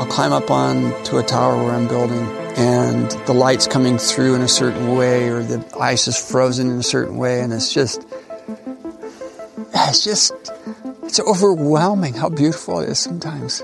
I'll climb up on to a tower where I'm building and the light's coming through in a certain way or the ice is frozen in a certain way and it's just it's just it's overwhelming how beautiful it is sometimes.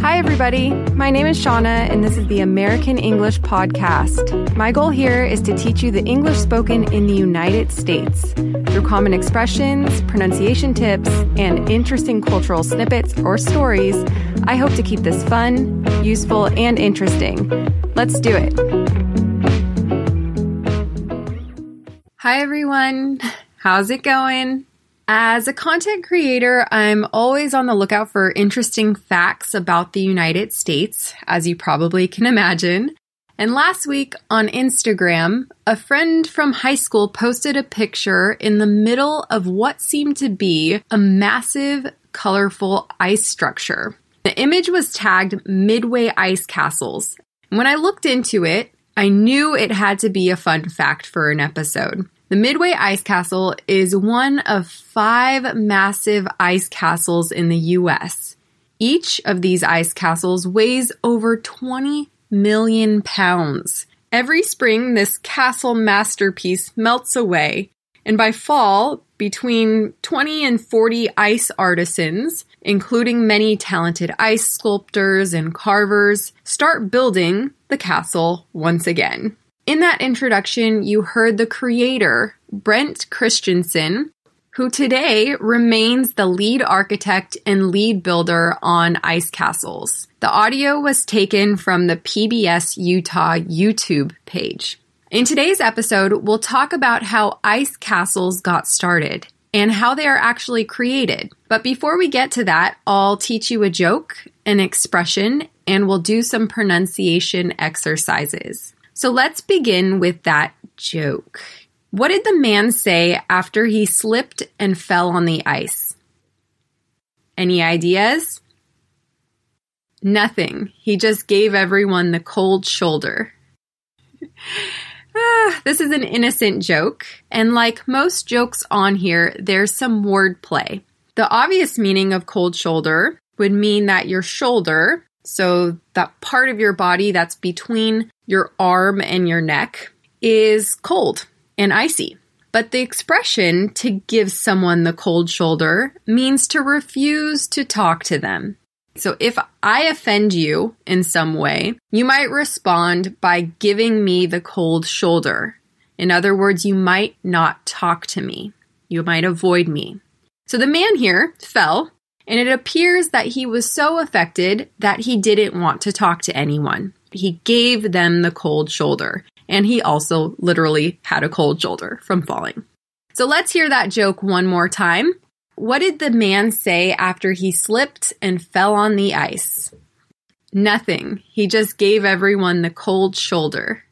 Hi, everybody. My name is Shauna, and this is the American English Podcast. My goal here is to teach you the English spoken in the United States through common expressions, pronunciation tips, and interesting cultural snippets or stories. I hope to keep this fun, useful, and interesting. Let's do it. Hi, everyone. How's it going? As a content creator, I'm always on the lookout for interesting facts about the United States, as you probably can imagine. And last week on Instagram, a friend from high school posted a picture in the middle of what seemed to be a massive, colorful ice structure. The image was tagged Midway Ice Castles. When I looked into it, I knew it had to be a fun fact for an episode. The Midway Ice Castle is one of five massive ice castles in the US. Each of these ice castles weighs over 20 million pounds. Every spring, this castle masterpiece melts away, and by fall, between 20 and 40 ice artisans, including many talented ice sculptors and carvers, start building the castle once again. In that introduction, you heard the creator, Brent Christensen, who today remains the lead architect and lead builder on ice castles. The audio was taken from the PBS Utah YouTube page. In today's episode, we'll talk about how ice castles got started and how they are actually created. But before we get to that, I'll teach you a joke, an expression, and we'll do some pronunciation exercises. So let's begin with that joke. What did the man say after he slipped and fell on the ice? Any ideas? Nothing. He just gave everyone the cold shoulder. ah, this is an innocent joke, and like most jokes on here, there's some wordplay. The obvious meaning of cold shoulder would mean that your shoulder, so that part of your body that's between your arm and your neck is cold and icy. But the expression to give someone the cold shoulder means to refuse to talk to them. So if I offend you in some way, you might respond by giving me the cold shoulder. In other words, you might not talk to me. You might avoid me. So the man here fell, and it appears that he was so affected that he didn't want to talk to anyone he gave them the cold shoulder. And he also literally had a cold shoulder from falling. So let's hear that joke one more time. What did the man say after he slipped and fell on the ice? Nothing. He just gave everyone the cold shoulder.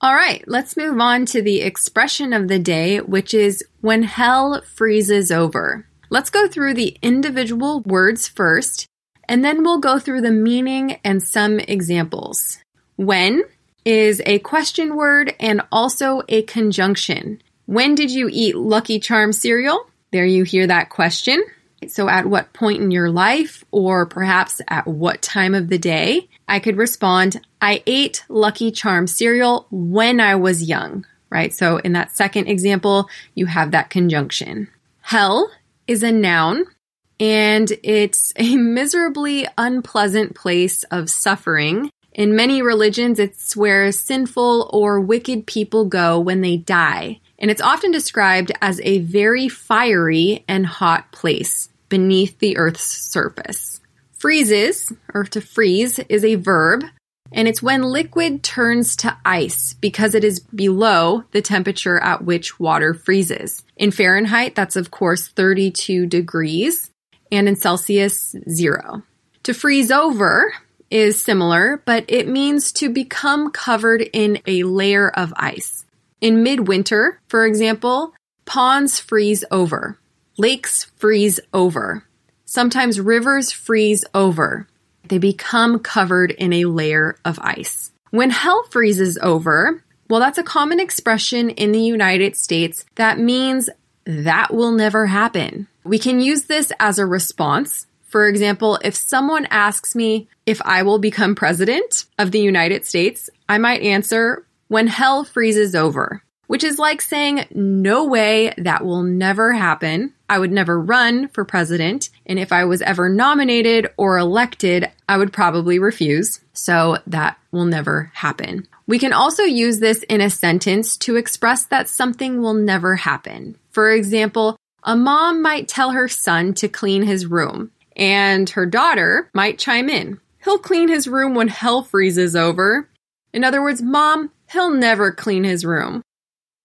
All right, let's move on to the expression of the day, which is when hell freezes over. Let's go through the individual words first and then we'll go through the meaning and some examples. When is a question word and also a conjunction. When did you eat Lucky Charm cereal? There you hear that question. So, at what point in your life, or perhaps at what time of the day? I could respond, I ate Lucky Charm cereal when I was young, right? So, in that second example, you have that conjunction. Hell is a noun and it's a miserably unpleasant place of suffering. In many religions, it's where sinful or wicked people go when they die, and it's often described as a very fiery and hot place beneath the Earth's surface. Freezes, or to freeze, is a verb, and it's when liquid turns to ice because it is below the temperature at which water freezes. In Fahrenheit, that's of course 32 degrees and in Celsius, zero. To freeze over is similar, but it means to become covered in a layer of ice. In midwinter, for example, ponds freeze over, lakes freeze over, sometimes rivers freeze over. They become covered in a layer of ice. When hell freezes over, Well, that's a common expression in the United States that means that will never happen. We can use this as a response. For example, if someone asks me if I will become president of the United States, I might answer, when hell freezes over, which is like saying, no way, that will never happen. I would never run for president. And if I was ever nominated or elected, I would probably refuse. So that will never happen. We can also use this in a sentence to express that something will never happen. For example, a mom might tell her son to clean his room, and her daughter might chime in. He'll clean his room when hell freezes over. In other words, mom, he'll never clean his room.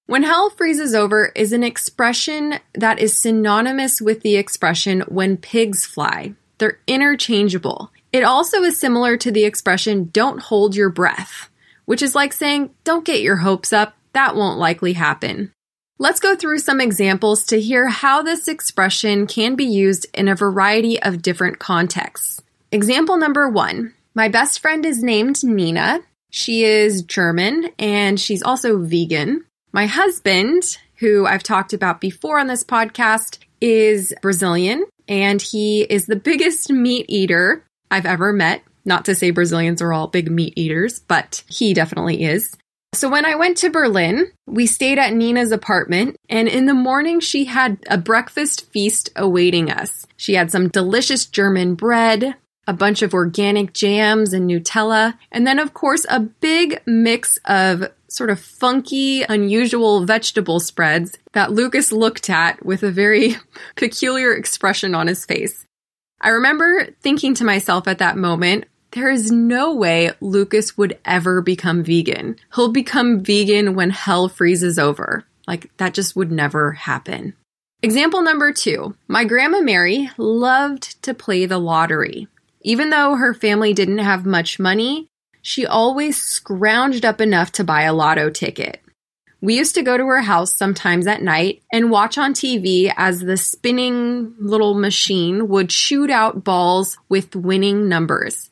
When hell freezes over is an expression that is synonymous with the expression when pigs fly. They're interchangeable. It also is similar to the expression don't hold your breath which is like saying, don't get your hopes up, that won't likely happen. Let's go through some examples to hear how this expression can be used in a variety of different contexts. Example number one My best friend is named Nina. She is German and she's also vegan. My husband, who I've talked about before on this podcast, is Brazilian and he is the biggest meat eater I've ever met. Not to say Brazilians are all big meat eaters, but he definitely is. So when I went to Berlin, we stayed at Nina's apartment, and in the morning she had a breakfast feast awaiting us. She had some delicious German bread, a bunch of organic jams and Nutella, and then, of course, a big mix of sort of funky, unusual vegetable spreads that Lucas looked at with a very peculiar expression on his face. I remember thinking to myself at that moment, there is no way Lucas would ever become vegan. He'll become vegan when hell freezes over. Like, that just would never happen. Example number two My grandma Mary loved to play the lottery. Even though her family didn't have much money, she always scrounged up enough to buy a lotto ticket. We used to go to her house sometimes at night and watch on TV as the spinning little machine would shoot out balls with winning numbers.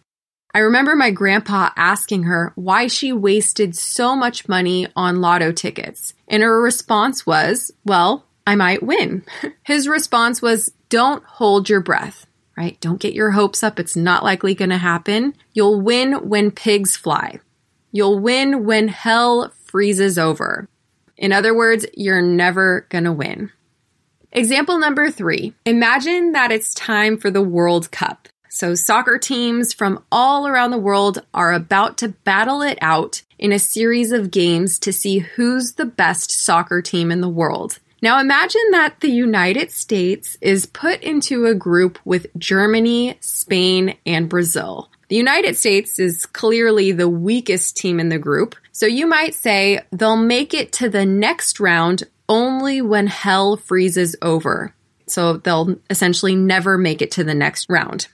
I remember my grandpa asking her why she wasted so much money on lotto tickets. And her response was, well, I might win. His response was, don't hold your breath, right? Don't get your hopes up. It's not likely going to happen. You'll win when pigs fly. You'll win when hell freezes over. In other words, you're never going to win. Example number three. Imagine that it's time for the World Cup. So, soccer teams from all around the world are about to battle it out in a series of games to see who's the best soccer team in the world. Now, imagine that the United States is put into a group with Germany, Spain, and Brazil. The United States is clearly the weakest team in the group, so you might say they'll make it to the next round only when hell freezes over. So they'll essentially never make it to the next round.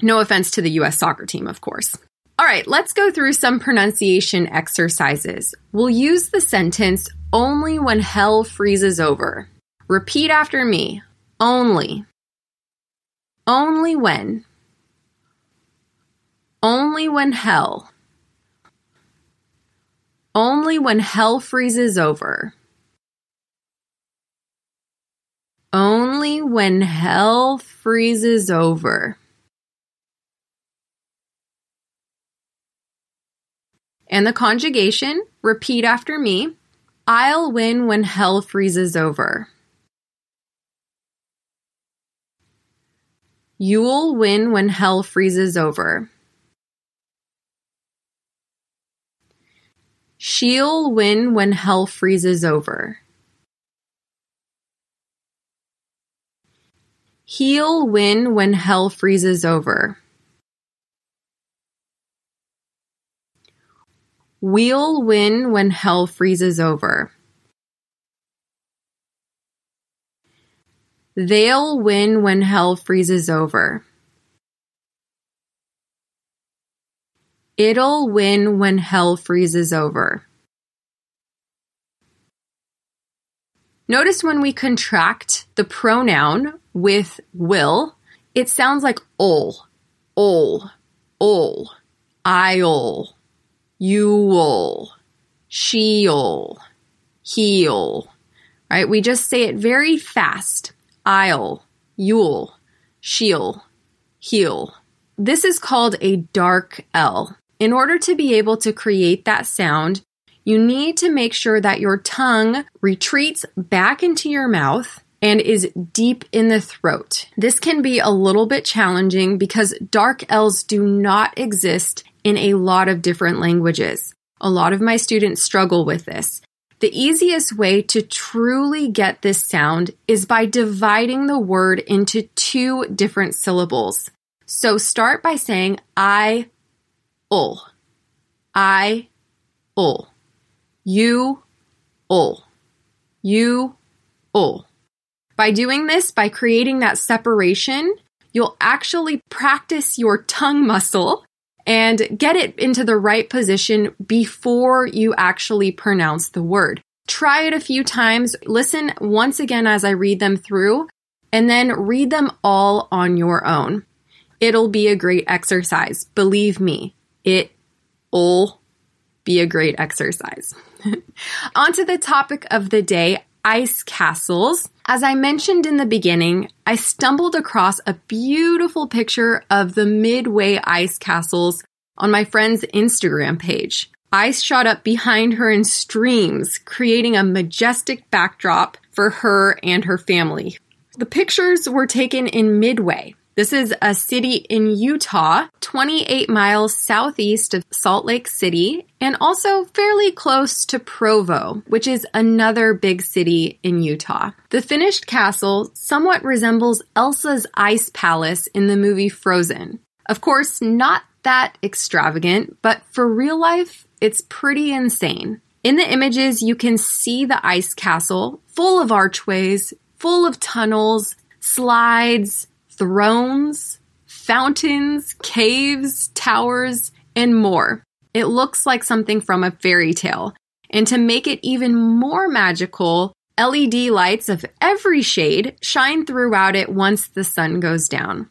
No offense to the US soccer team, of course. All right, let's go through some pronunciation exercises. We'll use the sentence only when hell freezes over. Repeat after me. Only. Only when. Only when hell. Only when hell freezes over. Only when hell freezes over. And the conjugation, repeat after me. I'll win when hell freezes over. You'll win when hell freezes over. She'll win when hell freezes over. He'll win when hell freezes over. We'll win when hell freezes over. They'll win when hell freezes over. It'll win when hell freezes over. Notice when we contract the pronoun with will, it sounds like ol, ol, ol, I'll you'll, sheol, heel, right? We just say it very fast. I'll, you'll, heel. This is called a dark L. In order to be able to create that sound, you need to make sure that your tongue retreats back into your mouth and is deep in the throat. This can be a little bit challenging because dark L's do not exist in a lot of different languages. A lot of my students struggle with this. The easiest way to truly get this sound is by dividing the word into two different syllables. So start by saying I, ul. I, ul. You, ul. You, ul. By doing this, by creating that separation, you'll actually practice your tongue muscle and get it into the right position before you actually pronounce the word. Try it a few times, listen once again as I read them through, and then read them all on your own. It'll be a great exercise. Believe me, it will be a great exercise. on to the topic of the day ice castles. As I mentioned in the beginning, I stumbled across a beautiful picture of the Midway ice castles on my friend's Instagram page. Ice shot up behind her in streams, creating a majestic backdrop for her and her family. The pictures were taken in Midway, this is a city in Utah, 28 miles southeast of Salt Lake City, and also fairly close to Provo, which is another big city in Utah. The finished castle somewhat resembles Elsa's ice palace in the movie Frozen. Of course, not that extravagant, but for real life, it's pretty insane. In the images, you can see the ice castle full of archways, full of tunnels, slides, thrones, fountains, caves, towers, and more. It looks like something from a fairy tale. And to make it even more magical, LED lights of every shade shine throughout it once the sun goes down.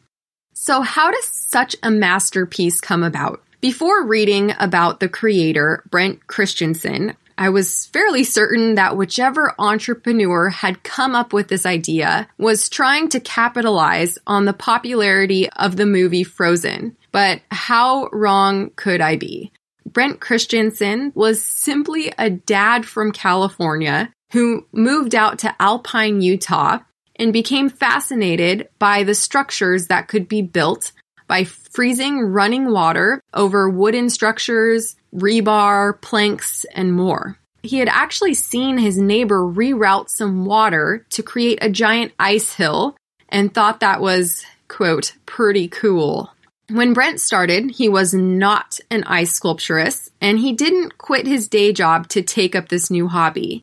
So, how does such a masterpiece come about? Before reading about the creator, Brent Christensen, I was fairly certain that whichever entrepreneur had come up with this idea was trying to capitalize on the popularity of the movie Frozen. But how wrong could I be? Brent Christensen was simply a dad from California who moved out to Alpine, Utah, and became fascinated by the structures that could be built by freezing running water over wooden structures, rebar, planks, and more. He had actually seen his neighbor reroute some water to create a giant ice hill and thought that was, quote, pretty cool. When Brent started, he was not an ice sculpturist and he didn't quit his day job to take up this new hobby.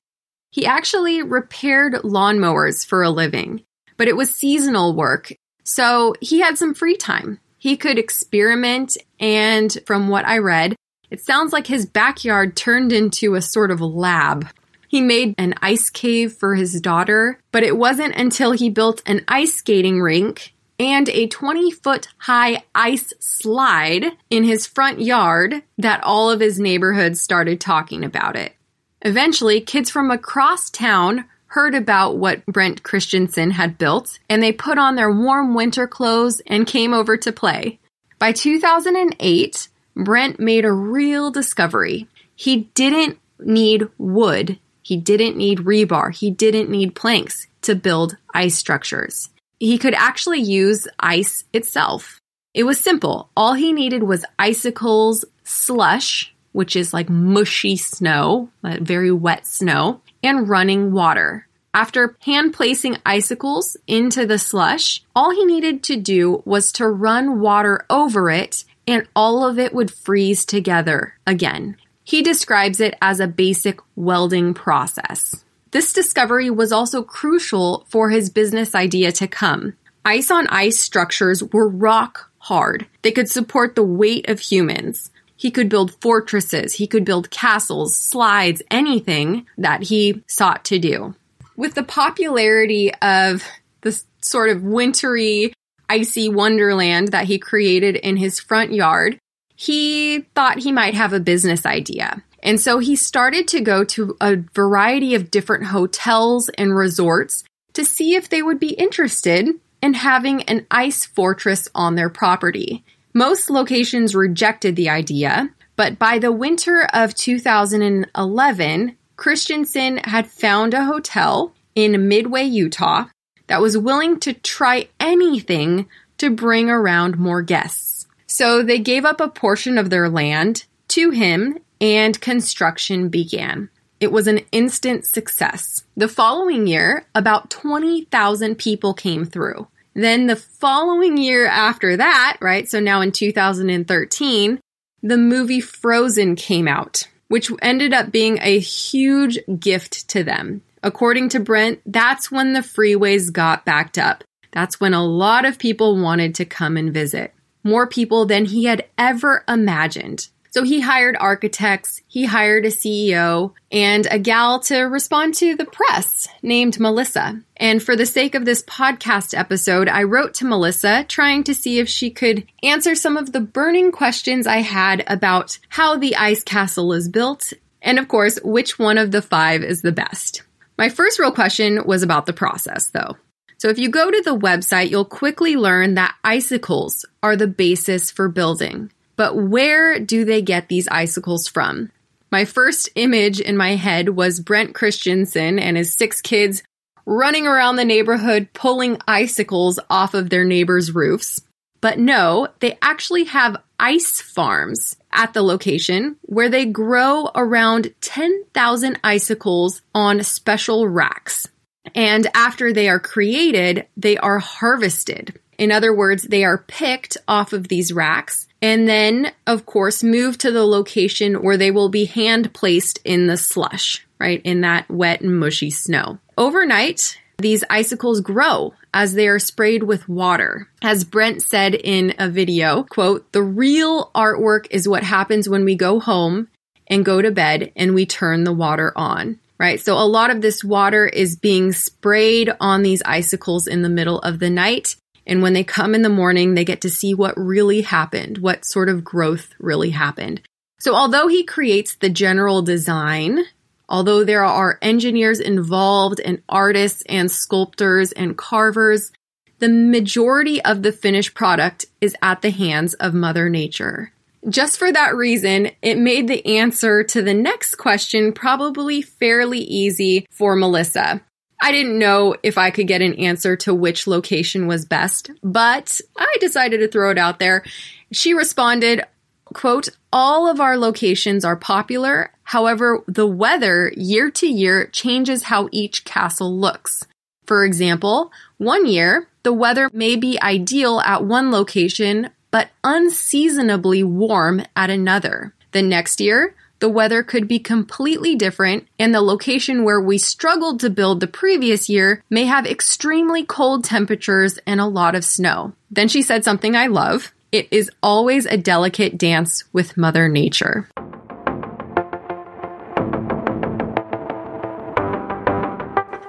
He actually repaired lawnmowers for a living, but it was seasonal work, so he had some free time. He could experiment, and from what I read, it sounds like his backyard turned into a sort of lab. He made an ice cave for his daughter, but it wasn't until he built an ice skating rink and a 20 foot high ice slide in his front yard that all of his neighborhood started talking about it. Eventually, kids from across town heard about what Brent Christensen had built, and they put on their warm winter clothes and came over to play. By 2008, Brent made a real discovery. He didn't need wood, he didn't need rebar, he didn't need planks to build ice structures. He could actually use ice itself. It was simple. All he needed was icicles, slush, which is like mushy snow, very wet snow, and running water. After hand placing icicles into the slush, all he needed to do was to run water over it and all of it would freeze together again. He describes it as a basic welding process. This discovery was also crucial for his business idea to come. Ice on ice structures were rock hard. They could support the weight of humans. He could build fortresses, he could build castles, slides, anything that he sought to do. With the popularity of this sort of wintry, icy wonderland that he created in his front yard, he thought he might have a business idea. And so he started to go to a variety of different hotels and resorts to see if they would be interested in having an ice fortress on their property. Most locations rejected the idea, but by the winter of 2011, Christensen had found a hotel in Midway, Utah that was willing to try anything to bring around more guests. So they gave up a portion of their land to him and construction began. It was an instant success. The following year, about 20,000 people came through. Then the following year after that, right? So now in 2013, the movie Frozen came out, which ended up being a huge gift to them. According to Brent, that's when the freeways got backed up. That's when a lot of people wanted to come and visit. More people than he had ever imagined. So he hired architects, he hired a CEO, and a gal to respond to the press named Melissa. And for the sake of this podcast episode, I wrote to Melissa trying to see if she could answer some of the burning questions I had about how the ice castle is built, and of course, which one of the five is the best. My first real question was about the process, though. So if you go to the website, you'll quickly learn that icicles are the basis for building. But where do they get these icicles from? My first image in my head was Brent Christensen and his six kids running around the neighborhood pulling icicles off of their neighbors' roofs. But no, they actually have ice farms at the location where they grow around 10,000 icicles on special racks. And after they are created, they are harvested. In other words, they are picked off of these racks and then, of course, move to the location where they will be hand placed in the slush, right? In that wet and mushy snow. Overnight, these icicles grow as they are sprayed with water. As Brent said in a video, quote, the real artwork is what happens when we go home and go to bed and we turn the water on right? So a lot of this water is being sprayed on these icicles in the middle of the night. And when they come in the morning, they get to see what really happened, what sort of growth really happened. So although he creates the general design, although there are engineers involved and artists and sculptors and carvers, the majority of the finished product is at the hands of Mother Nature. Just for that reason, it made the answer to the next question probably fairly easy for Melissa. I didn't know if I could get an answer to which location was best, but I decided to throw it out there. She responded, quote, all of our locations are popular. However, the weather year to year changes how each castle looks. For example, one year, the weather may be ideal at one location, but unseasonably warm at another. The next year, the weather could be completely different, and the location where we struggled to build the previous year may have extremely cold temperatures and a lot of snow. Then she said something I love. It is always a delicate dance with Mother Nature.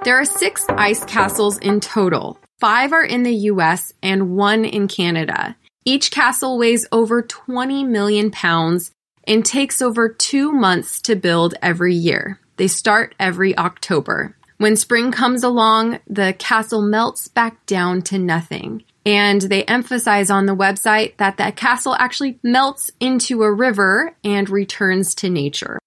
There are six ice castles in total. Five are in the US and one in Canada. Each castle weighs over 20 million pounds and takes over two months to build every year. They start every October. When spring comes along, the castle melts back down to nothing. And they emphasize on the website that the castle actually melts into a river and returns to nature.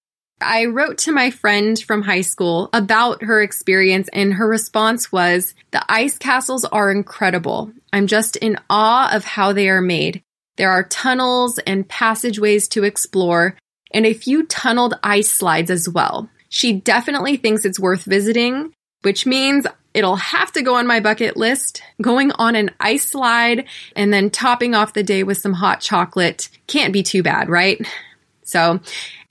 I wrote to my friend from high school about her experience, and her response was The ice castles are incredible. I'm just in awe of how they are made. There are tunnels and passageways to explore, and a few tunneled ice slides as well. She definitely thinks it's worth visiting, which means it'll have to go on my bucket list. Going on an ice slide and then topping off the day with some hot chocolate can't be too bad, right? So,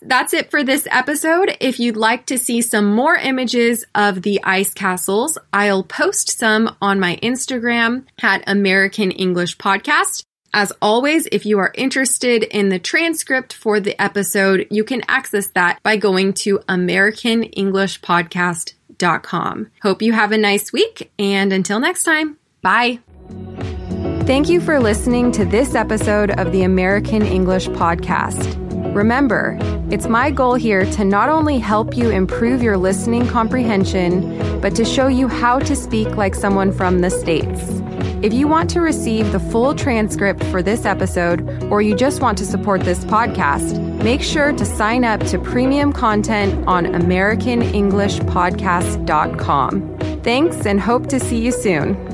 that's it for this episode. If you'd like to see some more images of the ice castles, I'll post some on my Instagram at American English Podcast. As always, if you are interested in the transcript for the episode, you can access that by going to AmericanEnglishPodcast.com. Hope you have a nice week, and until next time, bye. Thank you for listening to this episode of the American English Podcast. Remember, it's my goal here to not only help you improve your listening comprehension, but to show you how to speak like someone from the States. If you want to receive the full transcript for this episode, or you just want to support this podcast, make sure to sign up to premium content on AmericanEnglishPodcast.com. Thanks and hope to see you soon.